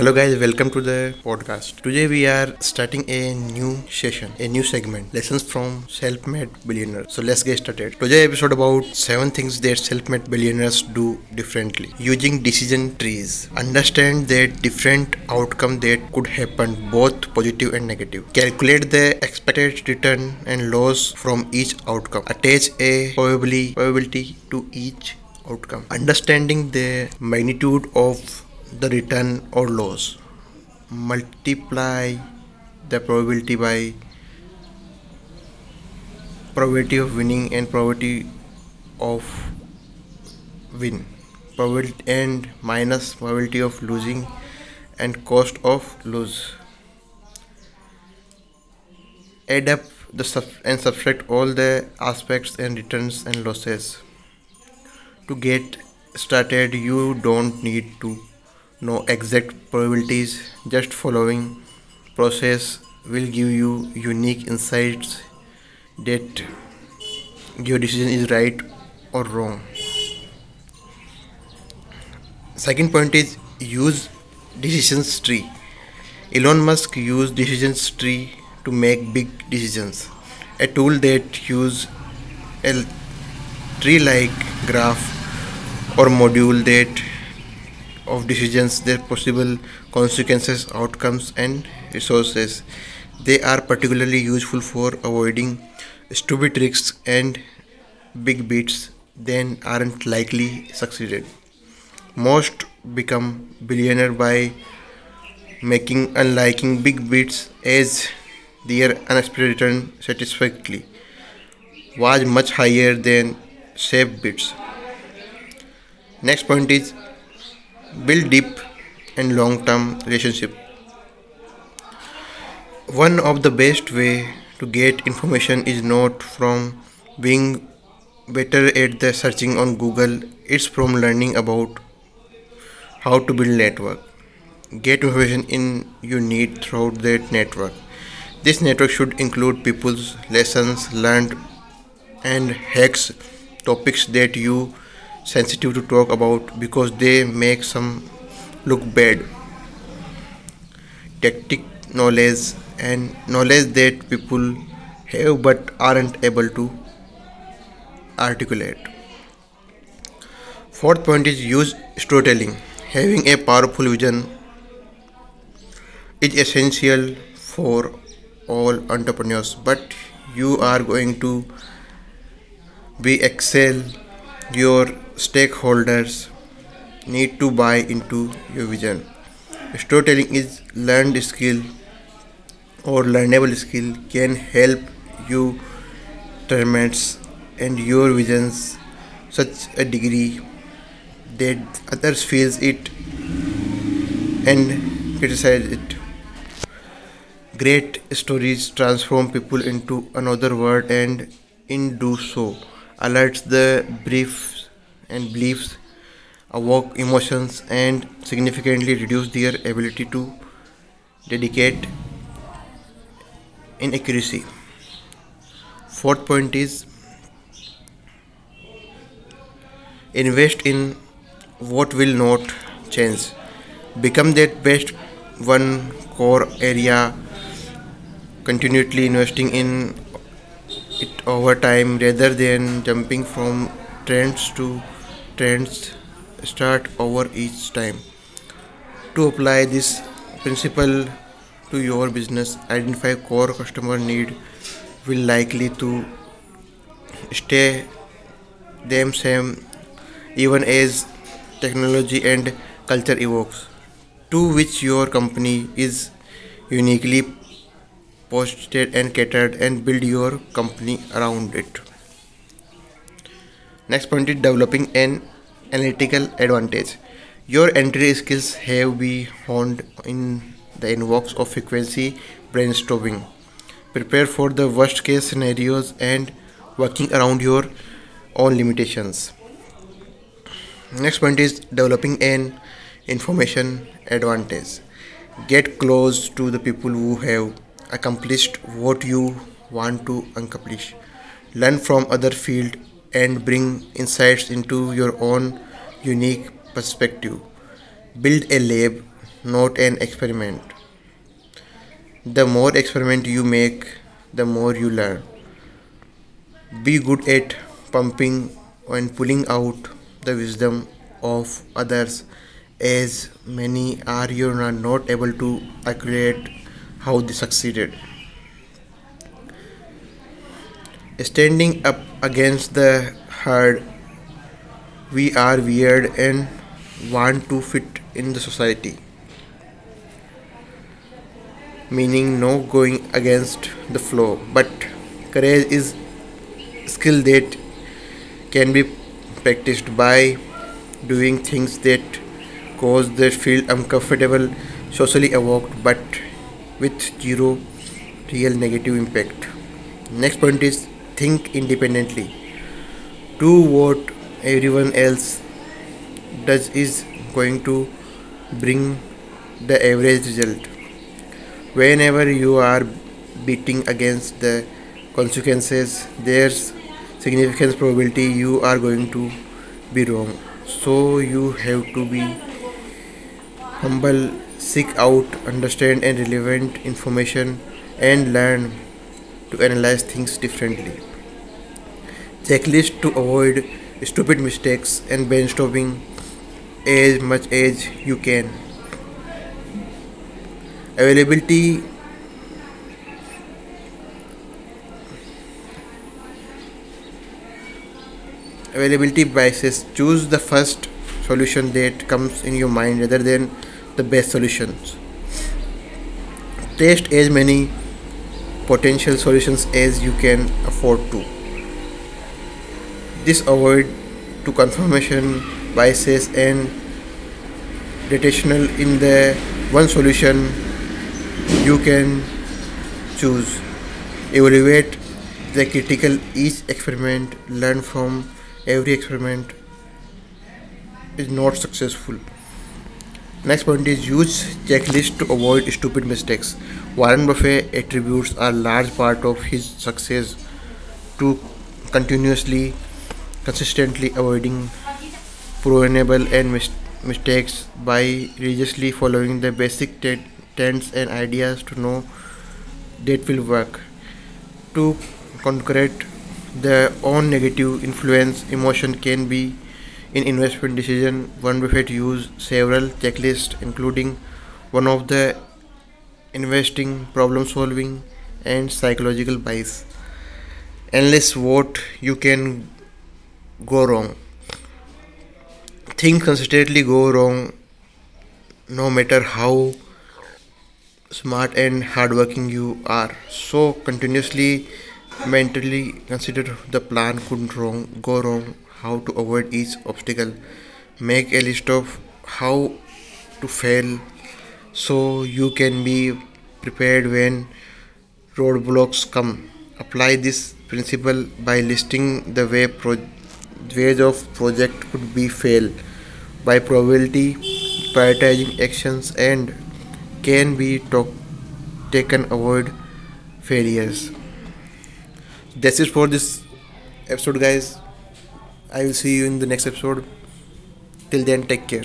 Hello, guys, welcome to the podcast. Today, we are starting a new session, a new segment lessons from self made billionaires. So, let's get started. Today, episode about seven things that self made billionaires do differently using decision trees. Understand the different outcome that could happen, both positive and negative. Calculate the expected return and loss from each outcome. Attach a probability to each outcome. Understanding the magnitude of the return or loss. Multiply the probability by probability of winning and probability of win. Probability and minus probability of losing and cost of lose. Add up the sub and subtract all the aspects and returns and losses. To get started you don't need to no exact probabilities just following process will give you unique insights that your decision is right or wrong. Second point is use decisions tree. Elon musk used decisions tree to make big decisions. A tool that use a tree like graph or module that of decisions, their possible consequences, outcomes, and resources. They are particularly useful for avoiding stupid risks and big beats then aren't likely succeeded. Most become billionaire by making and liking big beats as their unexpected return satisfactorily was much higher than safe bits. Next point is build deep and long term relationship. One of the best way to get information is not from being better at the searching on google. It's from learning about how to build network. Get information in you need throughout that network. This network should include people's lessons learned and hacks topics that you sensitive to talk about because they make some look bad. Tacit knowledge and knowledge that people have but aren't able to articulate. Fourth point is use storytelling. Having a powerful vision is essential for all entrepreneurs but you are going to be excel your stakeholders need to buy into your vision. Storytelling is learned skill or learnable skill can help you terminates and your visions such a degree that others feels it and criticize it. Great stories transform people into another world and in do so alerts the brief and beliefs awoke emotions and significantly reduce their ability to dedicate inaccuracy. Fourth point is invest in what will not change. Become that best one core area, continually investing in it over time rather than jumping from trends to trends start over each time. To apply this principle to your business, identify core customer need will likely to stay them same even as technology and culture evokes to which your company is uniquely posted and catered and build your company around it Next point is developing an analytical advantage. Your entry skills have been honed in the inbox of frequency brainstorming. Prepare for the worst case scenarios and working around your own limitations. Next point is developing an information advantage. Get close to the people who have accomplished what you want to accomplish. Learn from other field and bring insights into your own unique perspective. Build a lab not an experiment. The more experiment you make, the more you learn. Be good at pumping and pulling out the wisdom of others as many are you are not able to articulate how they succeeded. Standing up against the herd, we are weird and want to fit in the society, meaning no going against the flow. But courage is skill that can be practiced by doing things that cause that feel uncomfortable, socially evoked, but with zero real negative impact. Next point is think independently. Do what everyone else does is going to bring the average result. Whenever you are beating against the consequences, there's significant probability you are going to be wrong. So you have to be humble, seek out, understand and relevant information and learn to analyze things differently. Checklist to avoid stupid mistakes and brainstorming as much as you can. Availability availability biases. Choose the first solution that comes in your mind rather than the best solutions. Test as many potential solutions as you can afford to this avoid to confirmation biases and rotational in the one solution you can choose. Evaluate the critical each experiment learn from every experiment is not successful. Next point is use checklist to avoid stupid mistakes. Warren buffett attributes a large part of his success to continuously consistently avoiding preventable and mis- mistakes by religiously following the basic t- trends and ideas to know that will work to concrete the own negative influence emotion can be in investment decision. One Buffett used several checklists, including one of the investing, problem solving, and psychological bias. Unless what you can go wrong. Things consistently go wrong, no matter how smart and hardworking you are. So continuously mentally consider the plan could wrong go wrong, how to avoid each obstacle, make a list of how to fail so you can be prepared when roadblocks come. Apply this principle by listing the way pro- ways of project could be fail by probability prioritizing actions and can be to- taken avoid failures. That's it for this episode guys. I will see you in the next episode. Till then take care